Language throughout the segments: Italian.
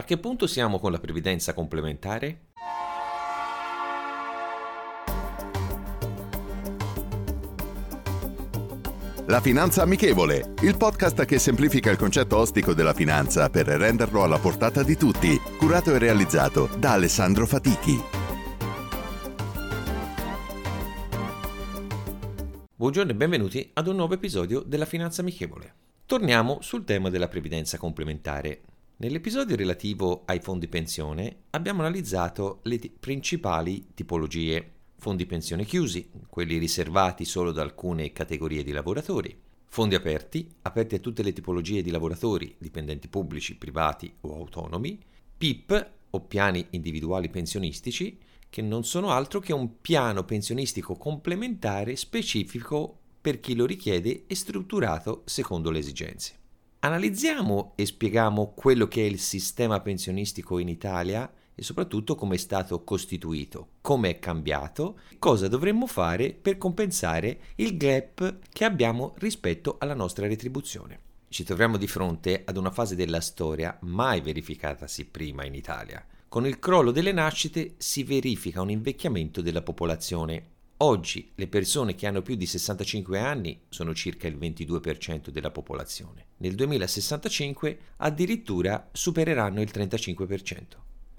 A che punto siamo con la previdenza complementare? La Finanza Amichevole, il podcast che semplifica il concetto ostico della finanza per renderlo alla portata di tutti, curato e realizzato da Alessandro Fatichi. Buongiorno e benvenuti ad un nuovo episodio della Finanza Amichevole. Torniamo sul tema della previdenza complementare. Nell'episodio relativo ai fondi pensione abbiamo analizzato le t- principali tipologie. Fondi pensione chiusi, quelli riservati solo ad alcune categorie di lavoratori, fondi aperti, aperti a tutte le tipologie di lavoratori, dipendenti pubblici, privati o autonomi, PIP o piani individuali pensionistici, che non sono altro che un piano pensionistico complementare specifico per chi lo richiede e strutturato secondo le esigenze. Analizziamo e spieghiamo quello che è il sistema pensionistico in Italia e soprattutto come è stato costituito, come è cambiato, cosa dovremmo fare per compensare il gap che abbiamo rispetto alla nostra retribuzione. Ci troviamo di fronte ad una fase della storia mai verificatasi prima in Italia. Con il crollo delle nascite si verifica un invecchiamento della popolazione. Oggi le persone che hanno più di 65 anni sono circa il 22% della popolazione. Nel 2065 addirittura supereranno il 35%.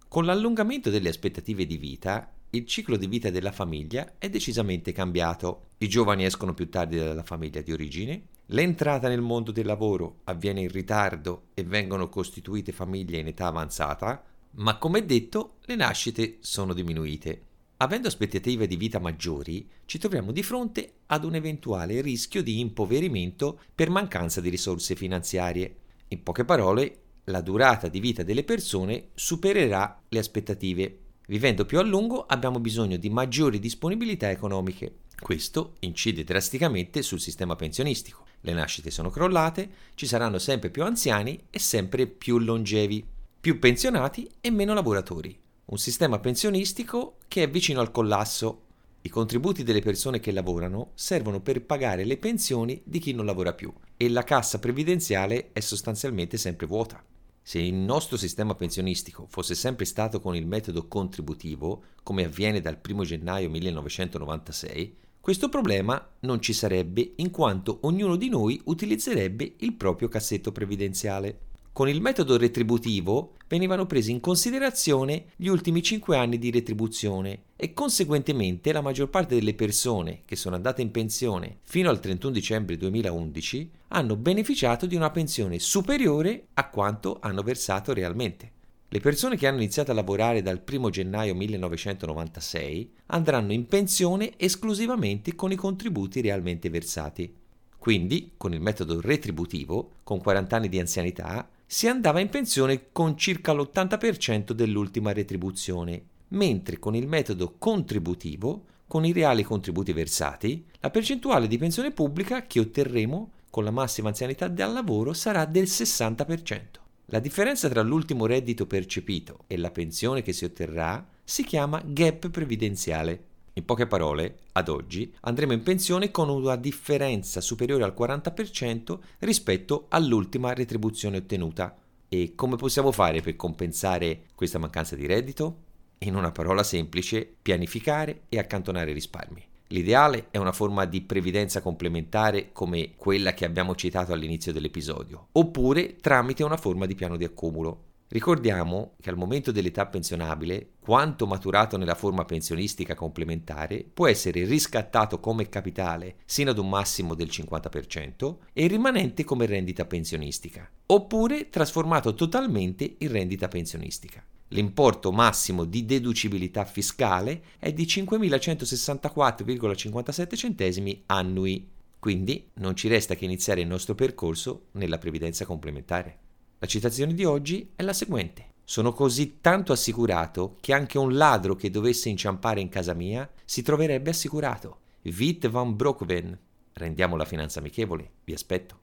Con l'allungamento delle aspettative di vita, il ciclo di vita della famiglia è decisamente cambiato. I giovani escono più tardi dalla famiglia di origine, l'entrata nel mondo del lavoro avviene in ritardo e vengono costituite famiglie in età avanzata, ma come detto le nascite sono diminuite. Avendo aspettative di vita maggiori, ci troviamo di fronte ad un eventuale rischio di impoverimento per mancanza di risorse finanziarie. In poche parole, la durata di vita delle persone supererà le aspettative. Vivendo più a lungo abbiamo bisogno di maggiori disponibilità economiche. Questo incide drasticamente sul sistema pensionistico. Le nascite sono crollate, ci saranno sempre più anziani e sempre più longevi, più pensionati e meno lavoratori. Un sistema pensionistico che è vicino al collasso. I contributi delle persone che lavorano servono per pagare le pensioni di chi non lavora più e la cassa previdenziale è sostanzialmente sempre vuota. Se il nostro sistema pensionistico fosse sempre stato con il metodo contributivo, come avviene dal 1 gennaio 1996, questo problema non ci sarebbe in quanto ognuno di noi utilizzerebbe il proprio cassetto previdenziale. Con il metodo retributivo venivano presi in considerazione gli ultimi 5 anni di retribuzione e conseguentemente la maggior parte delle persone che sono andate in pensione fino al 31 dicembre 2011 hanno beneficiato di una pensione superiore a quanto hanno versato realmente. Le persone che hanno iniziato a lavorare dal 1 gennaio 1996 andranno in pensione esclusivamente con i contributi realmente versati. Quindi, con il metodo retributivo, con 40 anni di anzianità, si andava in pensione con circa l'80% dell'ultima retribuzione, mentre con il metodo contributivo, con i reali contributi versati, la percentuale di pensione pubblica che otterremo con la massima anzianità dal lavoro sarà del 60%. La differenza tra l'ultimo reddito percepito e la pensione che si otterrà si chiama gap previdenziale. In poche parole, ad oggi andremo in pensione con una differenza superiore al 40% rispetto all'ultima retribuzione ottenuta. E come possiamo fare per compensare questa mancanza di reddito? In una parola semplice, pianificare e accantonare risparmi. L'ideale è una forma di previdenza complementare come quella che abbiamo citato all'inizio dell'episodio, oppure tramite una forma di piano di accumulo. Ricordiamo che al momento dell'età pensionabile, quanto maturato nella forma pensionistica complementare può essere riscattato come capitale sino ad un massimo del 50% e il rimanente come rendita pensionistica, oppure trasformato totalmente in rendita pensionistica. L'importo massimo di deducibilità fiscale è di 5.164,57 centesimi annui, quindi non ci resta che iniziare il nostro percorso nella previdenza complementare. La citazione di oggi è la seguente. Sono così tanto assicurato che anche un ladro che dovesse inciampare in casa mia si troverebbe assicurato. Vite van Broekven. Rendiamo la finanza amichevole. Vi aspetto.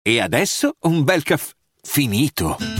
E adesso un bel caffè finito.